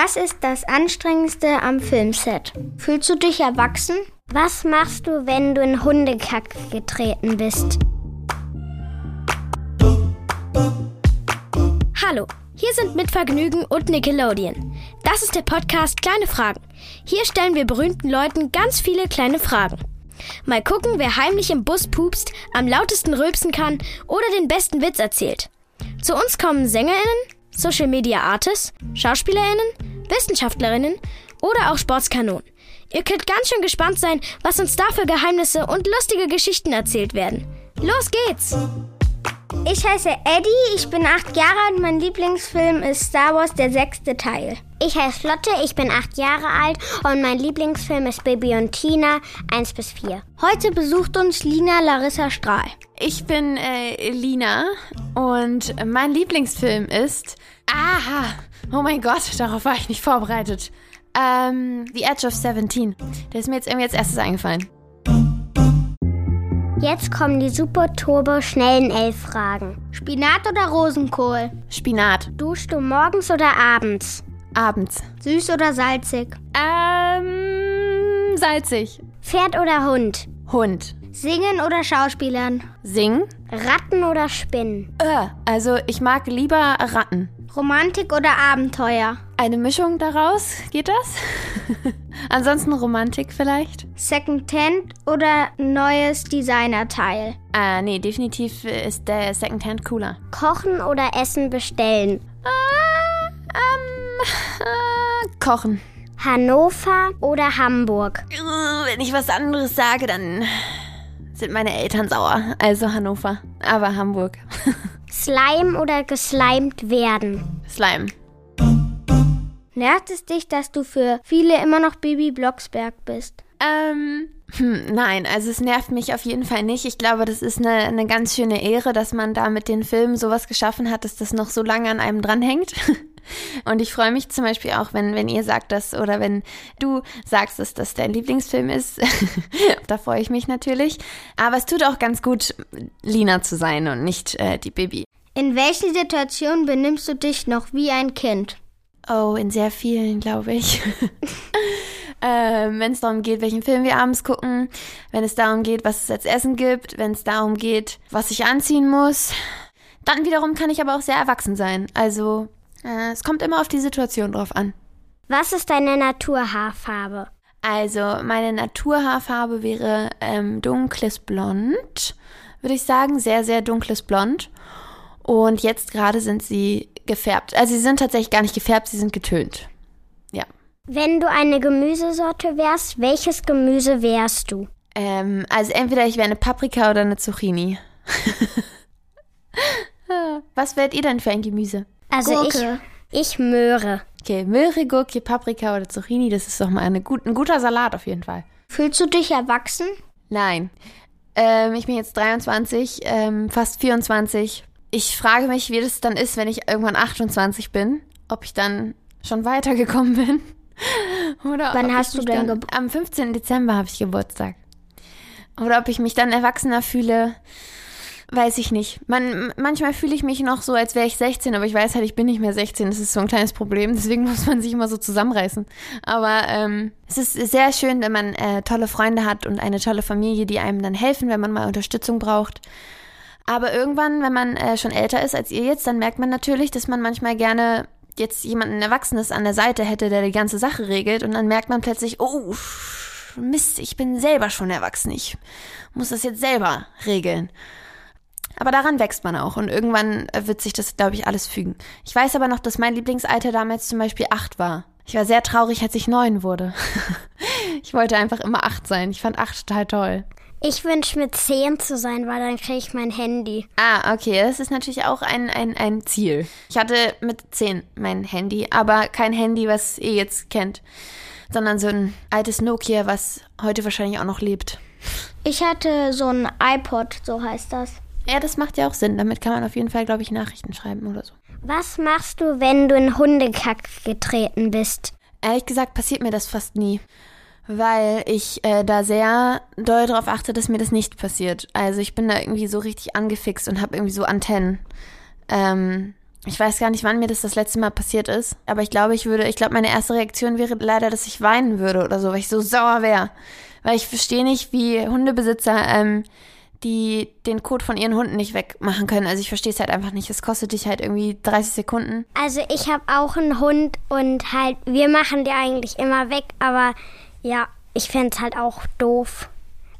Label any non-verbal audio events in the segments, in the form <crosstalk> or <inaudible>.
Was ist das Anstrengendste am Filmset? Fühlst du dich erwachsen? Was machst du, wenn du in Hundekack getreten bist? Hallo, hier sind mit Vergnügen und Nickelodeon. Das ist der Podcast Kleine Fragen. Hier stellen wir berühmten Leuten ganz viele kleine Fragen. Mal gucken, wer heimlich im Bus pupst, am lautesten rülpsen kann oder den besten Witz erzählt. Zu uns kommen SängerInnen, Social Media Artists, SchauspielerInnen, Wissenschaftlerinnen oder auch Sportskanonen. Ihr könnt ganz schön gespannt sein, was uns da für Geheimnisse und lustige Geschichten erzählt werden. Los geht's! Ich heiße Eddie, ich bin acht Jahre alt. Mein Lieblingsfilm ist Star Wars, der sechste Teil. Ich heiße Lotte, ich bin acht Jahre alt und mein Lieblingsfilm ist Baby und Tina 1 bis 4. Heute besucht uns Lina Larissa Strahl. Ich bin äh, Lina und mein Lieblingsfilm ist. Aha! Oh mein Gott, darauf war ich nicht vorbereitet. Ähm, The Edge of 17. Der ist mir jetzt irgendwie als erstes eingefallen. Jetzt kommen die super turbo schnellen elf Fragen. Spinat oder Rosenkohl? Spinat. Duschst du morgens oder abends? Abends. Süß oder salzig? Ähm, salzig. Pferd oder Hund? Hund. Singen oder Schauspielern? Singen. Ratten oder Spinnen? Äh, also ich mag lieber Ratten. Romantik oder Abenteuer? Eine Mischung daraus, geht das? <laughs> Ansonsten Romantik vielleicht? Secondhand oder neues Designerteil? Äh, nee, definitiv ist der Secondhand cooler. Kochen oder Essen bestellen? Äh, ähm, äh, kochen. Hannover oder Hamburg? Wenn ich was anderes sage, dann sind meine Eltern sauer. Also Hannover, aber Hamburg. <laughs> Slime oder geslimed werden? Slime. Nervt es dich, dass du für viele immer noch Baby Blocksberg bist? Ähm, hm, nein, also es nervt mich auf jeden Fall nicht. Ich glaube, das ist eine, eine ganz schöne Ehre, dass man da mit den Filmen sowas geschaffen hat, dass das noch so lange an einem dranhängt. <laughs> Und ich freue mich zum Beispiel auch, wenn, wenn ihr sagt das oder wenn du sagst, dass das dein Lieblingsfilm ist. <laughs> da freue ich mich natürlich. Aber es tut auch ganz gut, Lina zu sein und nicht äh, die Baby. In welchen Situationen benimmst du dich noch wie ein Kind? Oh, in sehr vielen, glaube ich. <laughs> ähm, wenn es darum geht, welchen Film wir abends gucken, wenn es darum geht, was es als Essen gibt, wenn es darum geht, was ich anziehen muss. Dann wiederum kann ich aber auch sehr erwachsen sein. Also äh, es kommt immer auf die Situation drauf an. Was ist deine Naturhaarfarbe? Also meine Naturhaarfarbe wäre ähm, dunkles Blond, würde ich sagen, sehr, sehr dunkles Blond. Und jetzt gerade sind sie gefärbt. Also sie sind tatsächlich gar nicht gefärbt, sie sind getönt. Ja. Wenn du eine Gemüsesorte wärst, welches Gemüse wärst du? Ähm, also entweder ich wäre eine Paprika oder eine Zucchini. <laughs> Was wärt ihr denn für ein Gemüse? Also Gurke. ich, ich Möhre. Okay, Möhre, Gurke, Paprika oder Zucchini, das ist doch mal eine gut, ein guter Salat auf jeden Fall. Fühlst du dich erwachsen? Nein. Ähm, ich bin jetzt 23, ähm, fast 24. Ich frage mich, wie das dann ist, wenn ich irgendwann 28 bin. Ob ich dann schon weitergekommen bin. <laughs> Oder Wann hast du denn dann, Gebur- Am 15. Dezember habe ich Geburtstag. Oder ob ich mich dann erwachsener fühle, weiß ich nicht. Man, manchmal fühle ich mich noch so, als wäre ich 16, aber ich weiß halt, ich bin nicht mehr 16. Das ist so ein kleines Problem, deswegen <laughs> muss man sich immer so zusammenreißen. Aber ähm, es ist sehr schön, wenn man äh, tolle Freunde hat und eine tolle Familie, die einem dann helfen, wenn man mal Unterstützung braucht. Aber irgendwann, wenn man äh, schon älter ist als ihr jetzt, dann merkt man natürlich, dass man manchmal gerne jetzt jemanden Erwachsenes an der Seite hätte, der die ganze Sache regelt. Und dann merkt man plötzlich, oh, Mist, ich bin selber schon erwachsen. Ich muss das jetzt selber regeln. Aber daran wächst man auch und irgendwann äh, wird sich das, glaube ich, alles fügen. Ich weiß aber noch, dass mein Lieblingsalter damals zum Beispiel acht war. Ich war sehr traurig, als ich neun wurde. <laughs> ich wollte einfach immer acht sein. Ich fand acht total toll. Ich wünsche mir 10 zu sein, weil dann kriege ich mein Handy. Ah, okay, das ist natürlich auch ein, ein, ein Ziel. Ich hatte mit zehn mein Handy, aber kein Handy, was ihr jetzt kennt, sondern so ein altes Nokia, was heute wahrscheinlich auch noch lebt. Ich hatte so ein iPod, so heißt das. Ja, das macht ja auch Sinn. Damit kann man auf jeden Fall, glaube ich, Nachrichten schreiben oder so. Was machst du, wenn du in Hundekack getreten bist? Ehrlich gesagt passiert mir das fast nie, weil ich äh, da sehr doll darauf achte, dass mir das nicht passiert. Also ich bin da irgendwie so richtig angefixt und habe irgendwie so Antennen. Ähm, Ich weiß gar nicht, wann mir das das letzte Mal passiert ist, aber ich glaube, ich würde, ich glaube, meine erste Reaktion wäre leider, dass ich weinen würde oder so, weil ich so sauer wäre. Weil ich verstehe nicht, wie Hundebesitzer ähm, die den Code von ihren Hunden nicht wegmachen können. Also ich verstehe es halt einfach nicht. Es kostet dich halt irgendwie 30 Sekunden. Also ich habe auch einen Hund und halt, wir machen die eigentlich immer weg, aber ja, ich fände es halt auch doof.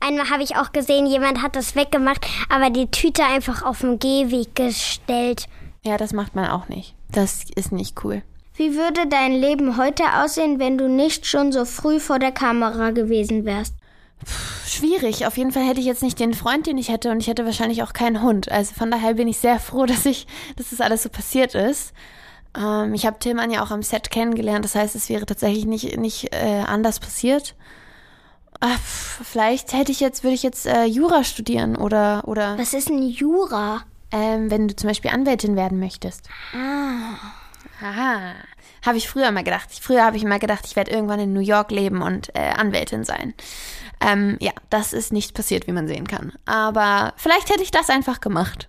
Einmal habe ich auch gesehen, jemand hat das weggemacht, aber die Tüte einfach auf den Gehweg gestellt. Ja, das macht man auch nicht. Das ist nicht cool. Wie würde dein Leben heute aussehen, wenn du nicht schon so früh vor der Kamera gewesen wärst? schwierig. Auf jeden Fall hätte ich jetzt nicht den Freund, den ich hätte und ich hätte wahrscheinlich auch keinen Hund. Also von daher bin ich sehr froh, <laughs> dass ich, dass das alles so passiert ist. Ähm, ich habe Tillmann ja auch am Set kennengelernt. Das heißt, es wäre tatsächlich nicht, nicht äh, anders passiert. Ach, vielleicht hätte ich jetzt, würde ich jetzt äh, Jura studieren oder, oder. Was ist ein Jura? Ähm, wenn du zum Beispiel Anwältin werden möchtest. Ah. Aha. Habe ich früher mal gedacht. Früher habe ich immer gedacht, ich werde irgendwann in New York leben und äh, Anwältin sein. Ähm, ja, das ist nicht passiert, wie man sehen kann. Aber vielleicht hätte ich das einfach gemacht.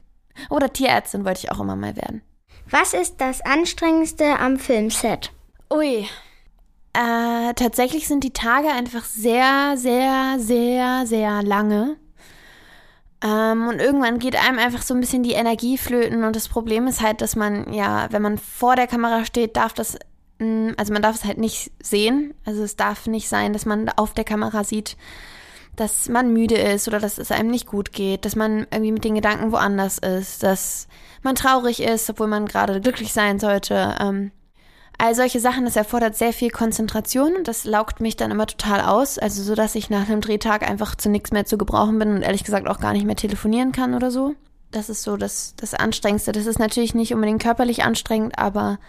<laughs> Oder Tierärztin wollte ich auch immer mal werden. Was ist das Anstrengendste am Filmset? Ui. Äh, tatsächlich sind die Tage einfach sehr, sehr, sehr, sehr lange. Ähm, und irgendwann geht einem einfach so ein bisschen die Energie flöten. Und das Problem ist halt, dass man, ja, wenn man vor der Kamera steht, darf das Mm, also man darf es halt nicht sehen. Also es darf nicht sein, dass man auf der Kamera sieht, dass man müde ist oder dass es einem nicht gut geht, dass man irgendwie mit den Gedanken woanders ist, dass man traurig ist, obwohl man gerade glücklich sein sollte. Ähm, all solche Sachen, das erfordert sehr viel Konzentration und das laugt mich dann immer total aus. Also so, dass ich nach einem Drehtag einfach zu nichts mehr zu gebrauchen bin und ehrlich gesagt auch gar nicht mehr telefonieren kann oder so. Das ist so das, das Anstrengendste. Das ist natürlich nicht unbedingt körperlich anstrengend, aber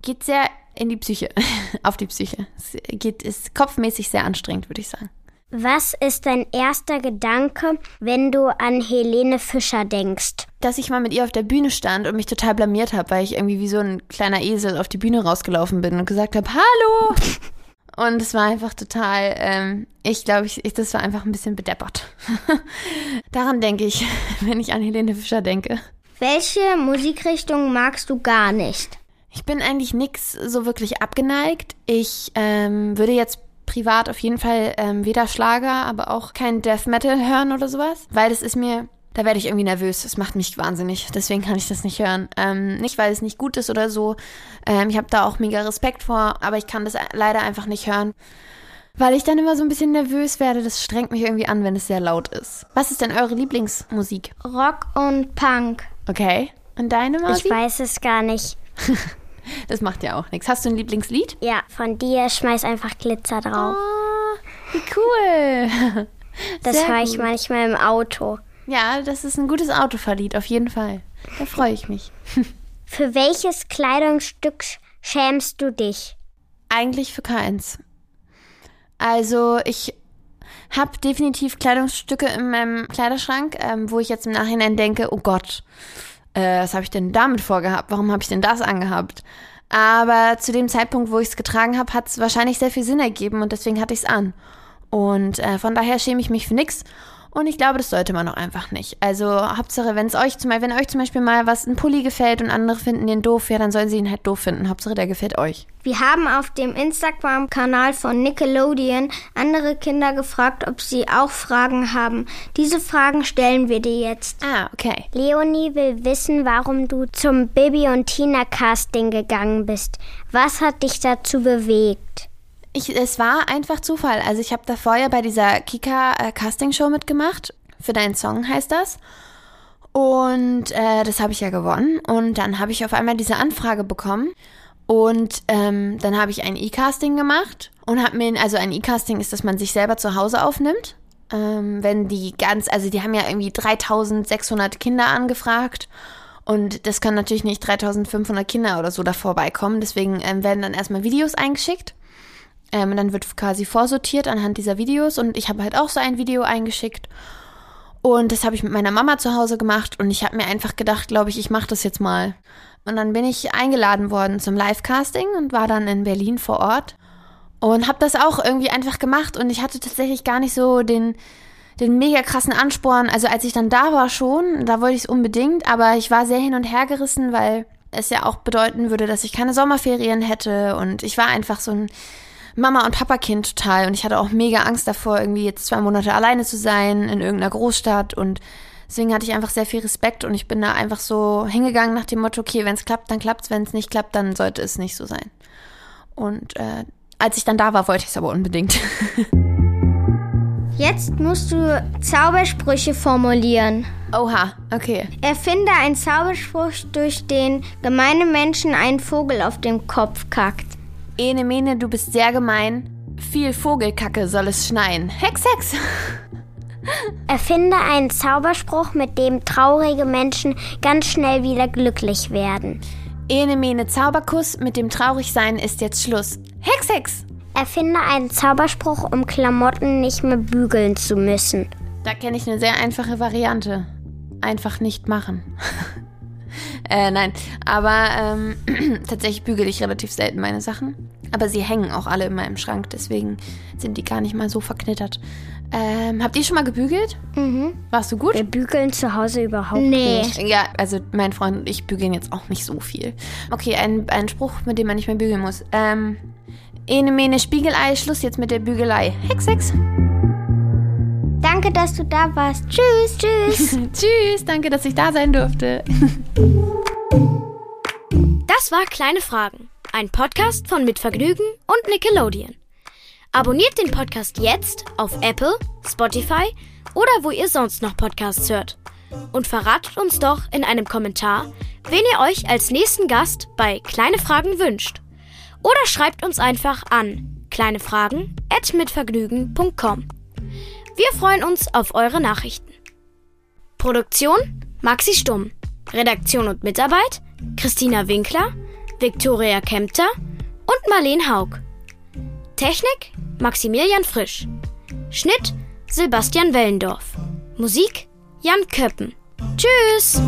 geht sehr in die Psyche, <laughs> auf die Psyche. Es geht, ist kopfmäßig sehr anstrengend, würde ich sagen. Was ist dein erster Gedanke, wenn du an Helene Fischer denkst? Dass ich mal mit ihr auf der Bühne stand und mich total blamiert habe, weil ich irgendwie wie so ein kleiner Esel auf die Bühne rausgelaufen bin und gesagt habe, hallo! <laughs> Und es war einfach total, ähm, ich glaube, ich, ich, das war einfach ein bisschen bedeppert. <laughs> Daran denke ich, <laughs> wenn ich an Helene Fischer denke. Welche Musikrichtung magst du gar nicht? Ich bin eigentlich nix so wirklich abgeneigt. Ich ähm, würde jetzt privat auf jeden Fall ähm, weder Schlager, aber auch kein Death Metal hören oder sowas, weil das ist mir, da werde ich irgendwie nervös. Das macht mich wahnsinnig. Deswegen kann ich das nicht hören. Ähm, nicht, weil es nicht gut ist oder so. Ähm, ich habe da auch mega Respekt vor, aber ich kann das leider einfach nicht hören. Weil ich dann immer so ein bisschen nervös werde. Das strengt mich irgendwie an, wenn es sehr laut ist. Was ist denn eure Lieblingsmusik? Rock und Punk. Okay. Und deine Musik? Ich weiß es gar nicht. <laughs> Das macht ja auch nichts. Hast du ein Lieblingslied? Ja, von dir schmeiß einfach Glitzer drauf. Oh, wie cool. <laughs> Das höre ich manchmal im Auto. Ja, das ist ein gutes Autofahrlied, auf jeden Fall. Da freue ich mich. <laughs> Für welches Kleidungsstück schämst du dich? Eigentlich für keins. Also ich habe definitiv Kleidungsstücke in meinem Kleiderschrank, ähm, wo ich jetzt im Nachhinein denke, oh Gott, äh, was habe ich denn damit vorgehabt? Warum habe ich denn das angehabt? Aber zu dem Zeitpunkt, wo ich es getragen habe, hat es wahrscheinlich sehr viel Sinn ergeben und deswegen hatte ich es an. Und äh, von daher schäme ich mich für nichts und ich glaube, das sollte man auch einfach nicht. Also Hauptsache, wenn es euch zum Beispiel, wenn euch zum Beispiel mal was ein Pulli gefällt und andere finden den doof, ja, dann sollen sie ihn halt doof finden. Hauptsache, der gefällt euch. Wir haben auf dem Instagram-Kanal von Nickelodeon andere Kinder gefragt, ob sie auch Fragen haben. Diese Fragen stellen wir dir jetzt. Ah, okay. Leonie will wissen, warum du zum Bibi und Tina Casting gegangen bist. Was hat dich dazu bewegt? Ich, es war einfach Zufall. Also ich habe da vorher bei dieser Kika äh, Casting Show mitgemacht. Für deinen Song heißt das. Und äh, das habe ich ja gewonnen. Und dann habe ich auf einmal diese Anfrage bekommen. Und ähm, dann habe ich ein E-Casting gemacht und habe mir, also ein E-Casting ist, dass man sich selber zu Hause aufnimmt. Ähm, wenn die ganz, also die haben ja irgendwie 3600 Kinder angefragt. Und das können natürlich nicht 3500 Kinder oder so da vorbeikommen. Deswegen ähm, werden dann erstmal Videos eingeschickt. Ähm, und dann wird quasi vorsortiert anhand dieser Videos und ich habe halt auch so ein Video eingeschickt. Und das habe ich mit meiner Mama zu Hause gemacht und ich habe mir einfach gedacht, glaube ich, ich mache das jetzt mal. Und dann bin ich eingeladen worden zum Live-Casting und war dann in Berlin vor Ort und habe das auch irgendwie einfach gemacht und ich hatte tatsächlich gar nicht so den den mega krassen Ansporn. Also als ich dann da war schon, da wollte ich es unbedingt, aber ich war sehr hin und her gerissen, weil es ja auch bedeuten würde, dass ich keine Sommerferien hätte und ich war einfach so ein Mama- und Papa-Kind total und ich hatte auch mega Angst davor, irgendwie jetzt zwei Monate alleine zu sein in irgendeiner Großstadt und deswegen hatte ich einfach sehr viel Respekt und ich bin da einfach so hingegangen nach dem Motto, okay, wenn es klappt, dann klappt es, wenn es nicht klappt, dann sollte es nicht so sein. Und äh, als ich dann da war, wollte ich es aber unbedingt. <laughs> Jetzt musst du Zaubersprüche formulieren. Oha, okay. Erfinde einen Zauberspruch, durch den gemeine Menschen einen Vogel auf den Kopf kackt. Ene Mene, du bist sehr gemein. Viel Vogelkacke soll es schneien. Hex, Hex. <laughs> Erfinde einen Zauberspruch, mit dem traurige Menschen ganz schnell wieder glücklich werden. Ene Mene Zauberkuss, mit dem Traurigsein ist jetzt Schluss. Hex, Hex. Erfinde einen Zauberspruch, um Klamotten nicht mehr bügeln zu müssen. Da kenne ich eine sehr einfache Variante. Einfach nicht machen. <laughs> äh, nein, aber ähm, <clears throat> tatsächlich bügele ich relativ selten meine Sachen. Aber sie hängen auch alle in meinem Schrank, deswegen sind die gar nicht mal so verknittert. Ähm, habt ihr schon mal gebügelt? Mhm. Warst du gut? Wir bügeln zu Hause überhaupt Nee. nicht. Ja, also mein Freund und ich bügeln jetzt auch nicht so viel. Okay, ein, ein Spruch, mit dem man nicht mehr bügeln muss. Ähm, Ene Mene Spiegelei, Schluss jetzt mit der Bügelei. Hex, Hex. Dass du da warst. Tschüss, tschüss. <laughs> Tschüss, danke, dass ich da sein durfte. Das war Kleine Fragen, ein Podcast von Mitvergnügen und Nickelodeon. Abonniert den Podcast jetzt auf Apple, Spotify oder wo ihr sonst noch Podcasts hört. Und verratet uns doch in einem Kommentar, wen ihr euch als nächsten Gast bei Kleine Fragen wünscht. Oder schreibt uns einfach an kleinefragen@mitvergnügen.com. Wir freuen uns auf eure Nachrichten. Produktion Maxi Stumm. Redaktion und Mitarbeit Christina Winkler, Viktoria Kempter und Marleen Haug. Technik Maximilian Frisch. Schnitt Sebastian Wellendorf. Musik Jan Köppen. Tschüss!